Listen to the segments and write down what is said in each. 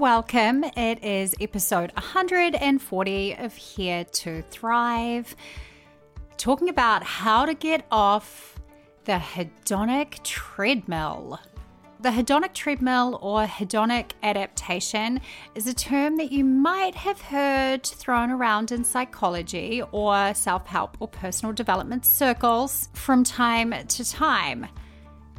Welcome. It is episode 140 of Here to Thrive, talking about how to get off the hedonic treadmill. The hedonic treadmill or hedonic adaptation is a term that you might have heard thrown around in psychology or self help or personal development circles from time to time.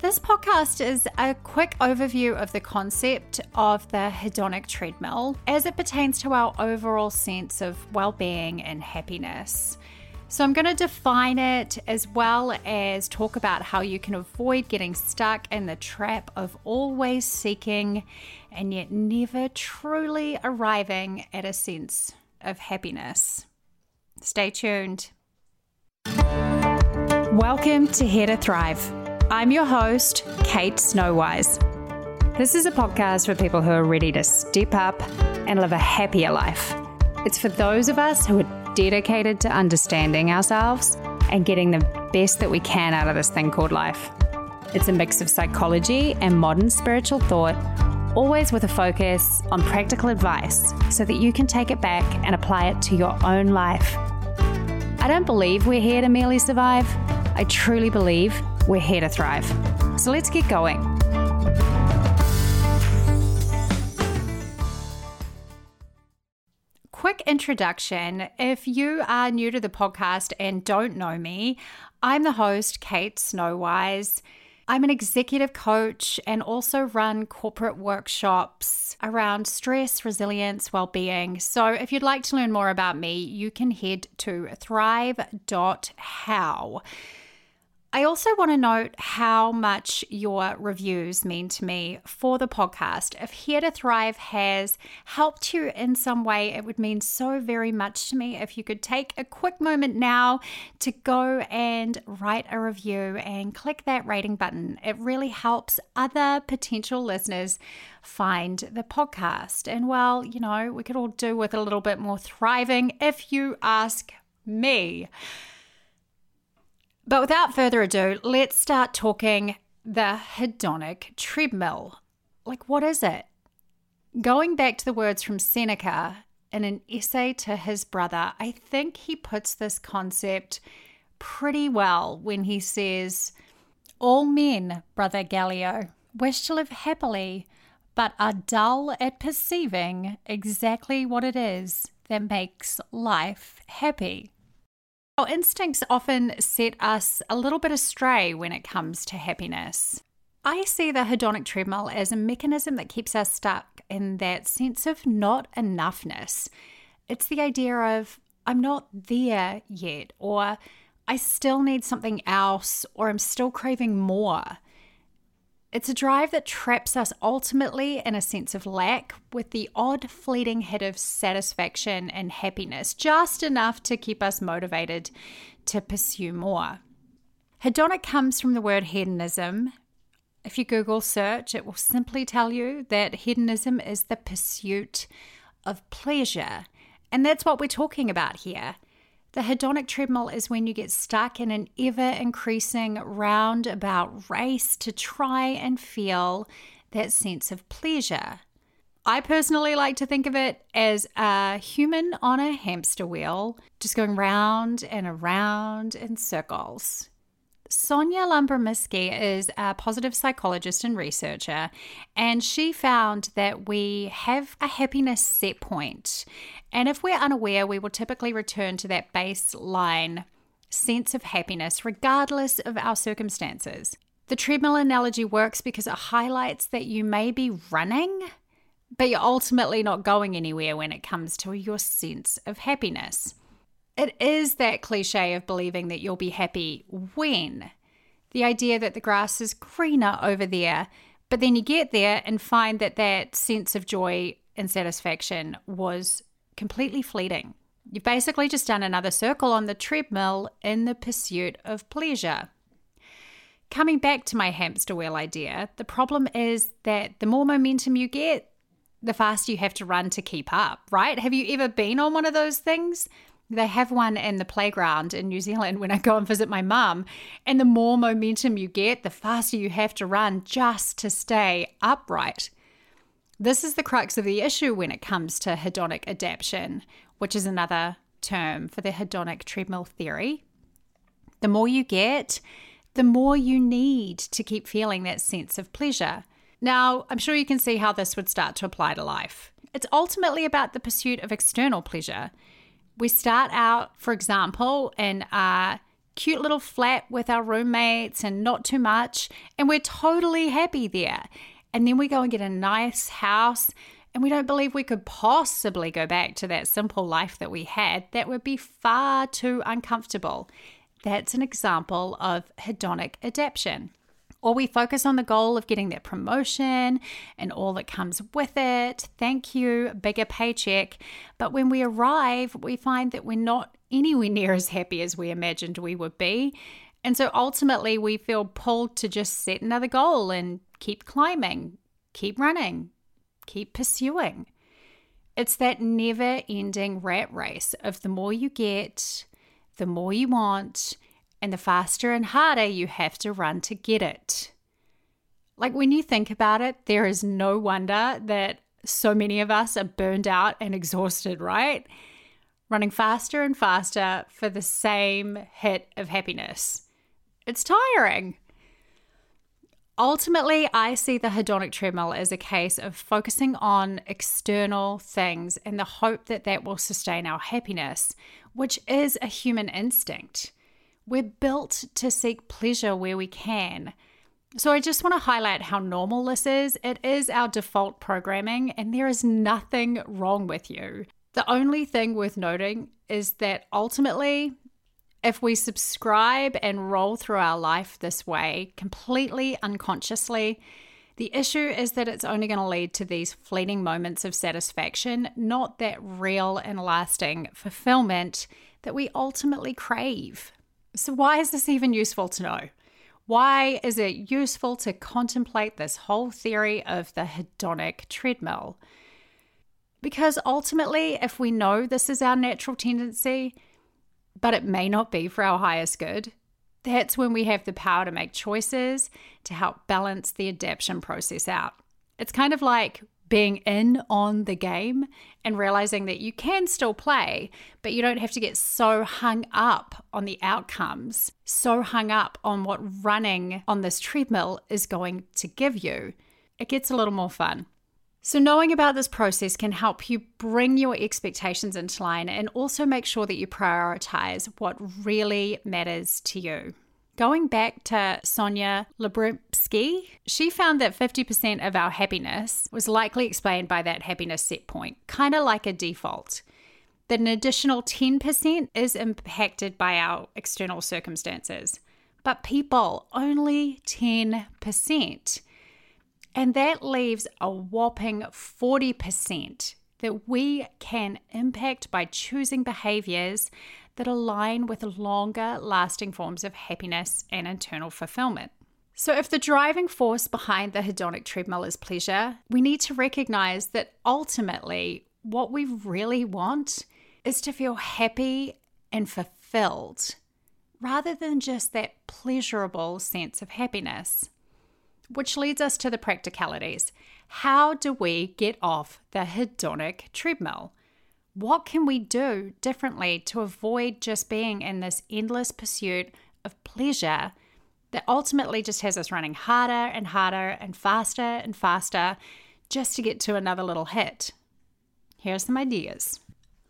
This podcast is a quick overview of the concept of the hedonic treadmill as it pertains to our overall sense of well being and happiness. So, I'm going to define it as well as talk about how you can avoid getting stuck in the trap of always seeking and yet never truly arriving at a sense of happiness. Stay tuned. Welcome to Here to Thrive I'm your host, Kate Snowise. This is a podcast for people who are ready to step up and live a happier life. It's for those of us who are dedicated to understanding ourselves and getting the best that we can out of this thing called life. It's a mix of psychology and modern spiritual thought, always with a focus on practical advice so that you can take it back and apply it to your own life. I don't believe we're here to merely survive. I truly believe we're here to thrive. So let's get going. Quick introduction. If you are new to the podcast and don't know me, I'm the host, Kate Snowise. I'm an executive coach and also run corporate workshops around stress, resilience, well-being. So if you'd like to learn more about me, you can head to thrive.how. I also want to note how much your reviews mean to me for the podcast. If Here to Thrive has helped you in some way, it would mean so very much to me if you could take a quick moment now to go and write a review and click that rating button. It really helps other potential listeners find the podcast. And well, you know, we could all do with a little bit more thriving if you ask me. But without further ado, let's start talking the hedonic treadmill. Like, what is it? Going back to the words from Seneca in an essay to his brother, I think he puts this concept pretty well when he says, All men, brother Gallio, wish to live happily, but are dull at perceiving exactly what it is that makes life happy. Our instincts often set us a little bit astray when it comes to happiness. I see the hedonic treadmill as a mechanism that keeps us stuck in that sense of not enoughness. It's the idea of, I'm not there yet, or I still need something else, or I'm still craving more. It's a drive that traps us ultimately in a sense of lack with the odd fleeting hit of satisfaction and happiness, just enough to keep us motivated to pursue more. Hedonic comes from the word hedonism. If you Google search, it will simply tell you that hedonism is the pursuit of pleasure. And that's what we're talking about here. The hedonic treadmill is when you get stuck in an ever increasing roundabout race to try and feel that sense of pleasure. I personally like to think of it as a human on a hamster wheel, just going round and around in circles. Sonja Lyubomirsky is a positive psychologist and researcher, and she found that we have a happiness set point. And if we're unaware, we will typically return to that baseline sense of happiness, regardless of our circumstances. The treadmill analogy works because it highlights that you may be running, but you're ultimately not going anywhere when it comes to your sense of happiness. It is that cliche of believing that you'll be happy when. The idea that the grass is greener over there, but then you get there and find that that sense of joy and satisfaction was completely fleeting. You've basically just done another circle on the treadmill in the pursuit of pleasure. Coming back to my hamster wheel idea, the problem is that the more momentum you get, the faster you have to run to keep up, right? Have you ever been on one of those things? They have one in the playground in New Zealand when I go and visit my mum. And the more momentum you get, the faster you have to run just to stay upright. This is the crux of the issue when it comes to hedonic adaptation, which is another term for the hedonic treadmill theory. The more you get, the more you need to keep feeling that sense of pleasure. Now, I'm sure you can see how this would start to apply to life. It's ultimately about the pursuit of external pleasure. We start out, for example, in a cute little flat with our roommates and not too much, and we're totally happy there. And then we go and get a nice house, and we don't believe we could possibly go back to that simple life that we had. That would be far too uncomfortable. That's an example of hedonic adaptation. Or we focus on the goal of getting that promotion and all that comes with it. Thank you, bigger paycheck. But when we arrive, we find that we're not anywhere near as happy as we imagined we would be. And so ultimately, we feel pulled to just set another goal and keep climbing, keep running, keep pursuing. It's that never ending rat race of the more you get, the more you want, and the faster and harder you have to run to get it. Like when you think about it, there is no wonder that so many of us are burned out and exhausted, right? Running faster and faster for the same hit of happiness. It's tiring. Ultimately, I see the hedonic treadmill as a case of focusing on external things in the hope that that will sustain our happiness, which is a human instinct. We're built to seek pleasure where we can. So, I just want to highlight how normal this is. It is our default programming, and there is nothing wrong with you. The only thing worth noting is that ultimately, if we subscribe and roll through our life this way, completely unconsciously, the issue is that it's only going to lead to these fleeting moments of satisfaction, not that real and lasting fulfillment that we ultimately crave. So, why is this even useful to know? Why is it useful to contemplate this whole theory of the hedonic treadmill? Because ultimately, if we know this is our natural tendency, but it may not be for our highest good. That's when we have the power to make choices to help balance the adaptation process out. It's kind of like being in on the game and realizing that you can still play, but you don't have to get so hung up on the outcomes, so hung up on what running on this treadmill is going to give you. It gets a little more fun. So, knowing about this process can help you bring your expectations into line and also make sure that you prioritize what really matters to you. Going back to Sonja Lyubomirsky, she found that 50% of our happiness was likely explained by that happiness set point, kind of like a default. That an additional 10% is impacted by our external circumstances. But people, only 10%. And that leaves a whopping 40% that we can impact by choosing behaviors that align with longer lasting forms of happiness and internal fulfillment. So, if the driving force behind the hedonic treadmill is pleasure, we need to recognize that ultimately what we really want is to feel happy and fulfilled rather than just that pleasurable sense of happiness. Which leads us to the practicalities. How do we get off the hedonic treadmill? What can we do differently to avoid just being in this endless pursuit of pleasure that ultimately just has us running harder and harder and faster and faster just to get to another little hit? Here are some ideas.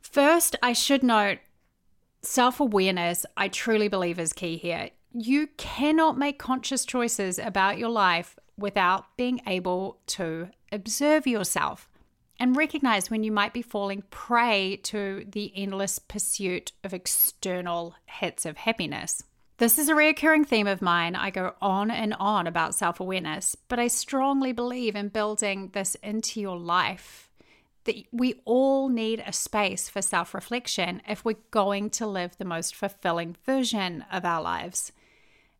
First, I should note self awareness, I truly believe, is key here you cannot make conscious choices about your life without being able to observe yourself and recognize when you might be falling prey to the endless pursuit of external hits of happiness. This is a recurring theme of mine. I go on and on about self awareness, but I strongly believe in building this into your life. That we all need a space for self reflection if we're going to live the most fulfilling version of our lives.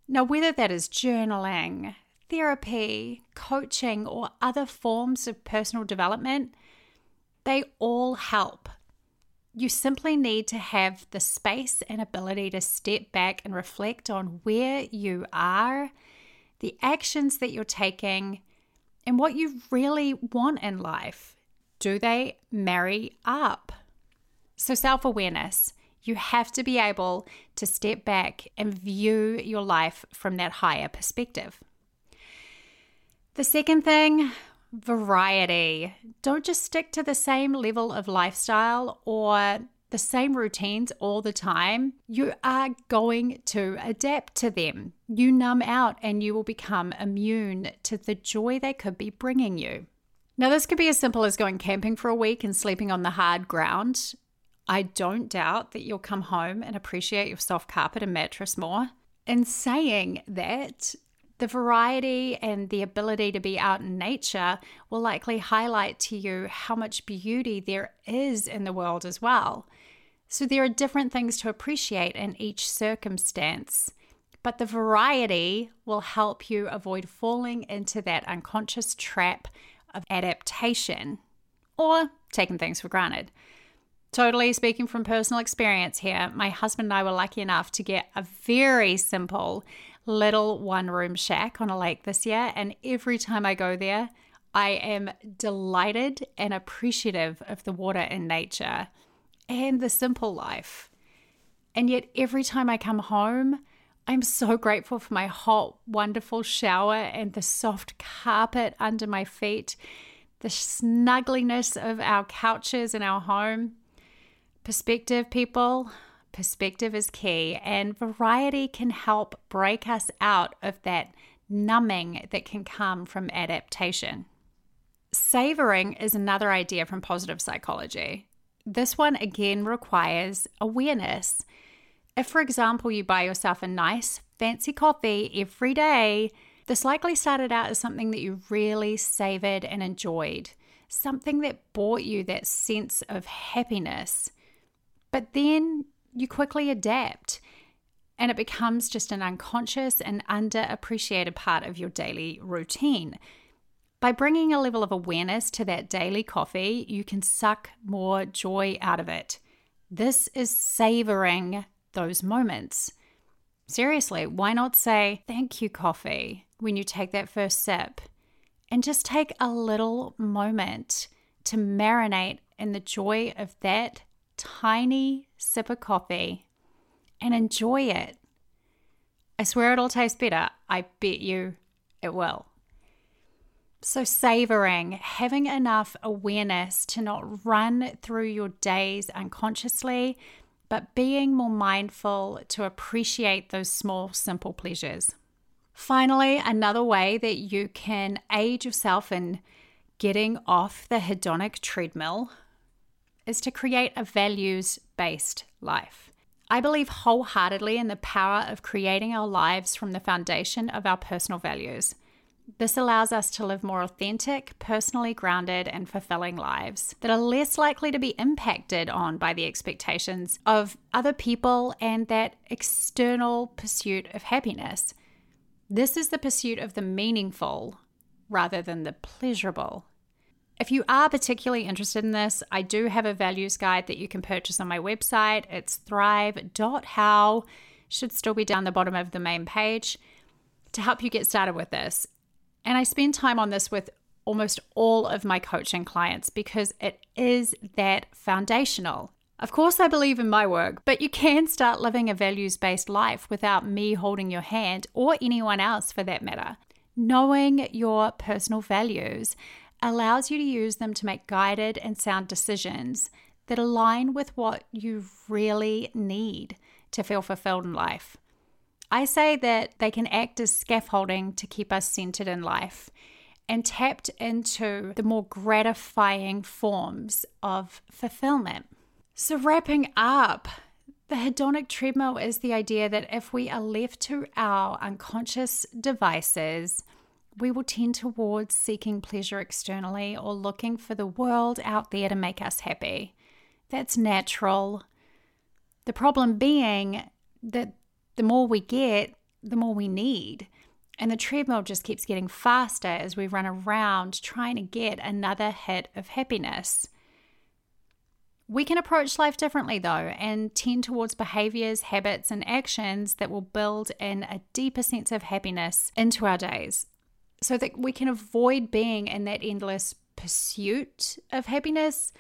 Now, whether that is journaling, therapy, coaching, or other forms of personal development, they all help. You simply need to have the space and ability to step back and reflect on where you are, the actions that you're taking, and what you really want in life. Do they marry up? So, self awareness. You have to be able to step back and view your life from that higher perspective. The second thing, variety. Don't just stick to the same level of lifestyle or the same routines all the time. You are going to adapt to them. You numb out and you will become immune to the joy they could be bringing you. Now, this could be as simple as going camping for a week and sleeping on the hard ground. I don't doubt that you'll come home and appreciate your soft carpet and mattress more. In saying that, the variety and the ability to be out in nature will likely highlight to you how much beauty there is in the world as well. So, there are different things to appreciate in each circumstance, but the variety will help you avoid falling into that unconscious trap of adaptation or taking things for granted. Totally speaking from personal experience here, my husband and I were lucky enough to get a very simple little one room shack on a lake this year. And every time I go there, I am delighted and appreciative of the water and nature and the simple life. And yet, every time I come home, I'm so grateful for my hot, wonderful shower and the soft carpet under my feet, the snuggliness of our couches in our home. Perspective, people, perspective is key, and variety can help break us out of that numbing that can come from adaptation. Savoring is another idea from positive psychology. This one again requires awareness. If, for example, you buy yourself a nice, fancy coffee every day, this likely started out as something that you really savored and enjoyed, something that brought you that sense of happiness. But then you quickly adapt and it becomes just an unconscious and underappreciated part of your daily routine. By bringing a level of awareness to that daily coffee, you can suck more joy out of it. This is savoring those moments. Seriously, why not say thank you, coffee, when you take that first sip? And just take a little moment to marinate in the joy of that tiny sip of coffee and enjoy it. I swear it'll taste better. I bet you it will. So, savoring, having enough awareness to not run through your days unconsciously, but being more mindful to appreciate those small, simple pleasures. Finally, another way that you can aid yourself in getting off the hedonic treadmill is to create a values based life. I believe wholeheartedly in the power of creating our lives from the foundation of our personal values. This allows us to live more authentic, personally grounded, and fulfilling lives that are less likely to be impacted on by the expectations of other people and that external pursuit of happiness. This is the pursuit of the meaningful rather than the pleasurable. If you are particularly interested in this, I do have a values guide that you can purchase on my website. It's thrive.how, should still be down the bottom of the main page to help you get started with this. And I spend time on this with almost all of my coaching clients because it is that foundational. Of course, I believe in my work, but you can start living a values based life without me holding your hand or anyone else for that matter. Knowing your personal values allows you to use them to make guided and sound decisions that align with what you really need to feel fulfilled in life. I say that they can act as scaffolding to keep us centered in life and tapped into the more gratifying forms of fulfillment. So, wrapping up, the hedonic treadmill is the idea that if we are left to our unconscious devices, we will tend towards seeking pleasure externally or looking for the world out there to make us happy. That's natural. The problem being that the more we get, the more we need. And the treadmill just keeps getting faster as we run around trying to get another hit of happiness. We can approach life differently though and tend towards behaviors, habits, and actions that will build in a deeper sense of happiness into our days. So that we can avoid being in that endless pursuit of happiness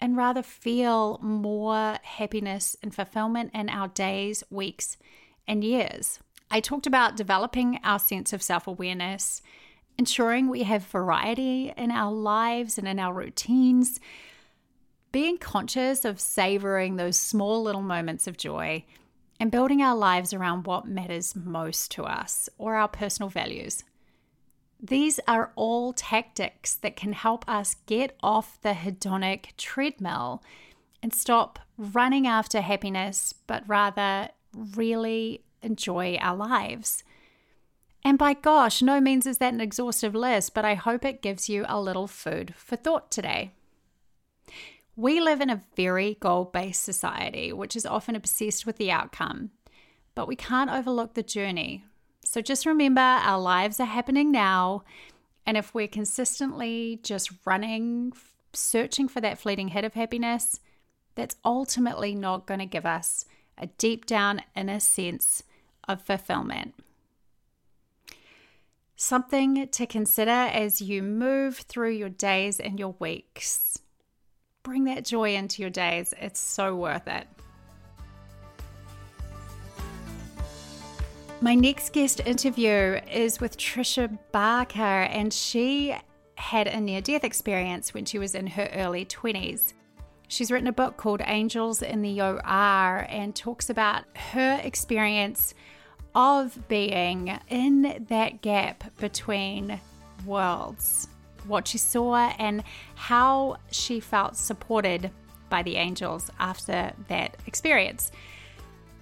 and rather feel more happiness and fulfillment in our days, weeks, and years. I talked about developing our sense of self awareness, ensuring we have variety in our lives and in our routines, being conscious of savoring those small little moments of joy, and building our lives around what matters most to us or our personal values. These are all tactics that can help us get off the hedonic treadmill and stop running after happiness, but rather really enjoy our lives. And by gosh, no means is that an exhaustive list, but I hope it gives you a little food for thought today. We live in a very goal based society, which is often obsessed with the outcome, but we can't overlook the journey, so just remember our lives are happening now. And if we're consistently just running, searching for that fleeting hit of happiness, that's ultimately not going to give us a deep down inner sense of fulfillment. Something to consider as you move through your days and your weeks. Bring that joy into your days, it's so worth it. My next guest interview is with Tricia Barker, and she had a near death experience when she was in her early 20s. She's written a book called Angels in the OR and talks about her experience of being in that gap between worlds, what she saw, and how she felt supported by the angels after that experience.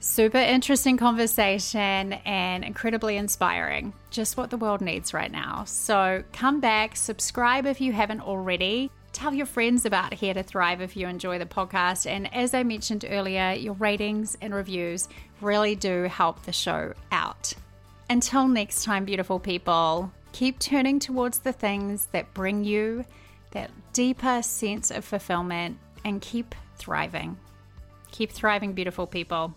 Super interesting conversation and incredibly inspiring. Just what the world needs right now. So come back, subscribe if you haven't already. Tell your friends about Here to Thrive if you enjoy the podcast. And as I mentioned earlier, your ratings and reviews really do help the show out. Until next time, beautiful people, keep turning towards the things that bring you that deeper sense of fulfillment and keep thriving. Keep thriving, beautiful people.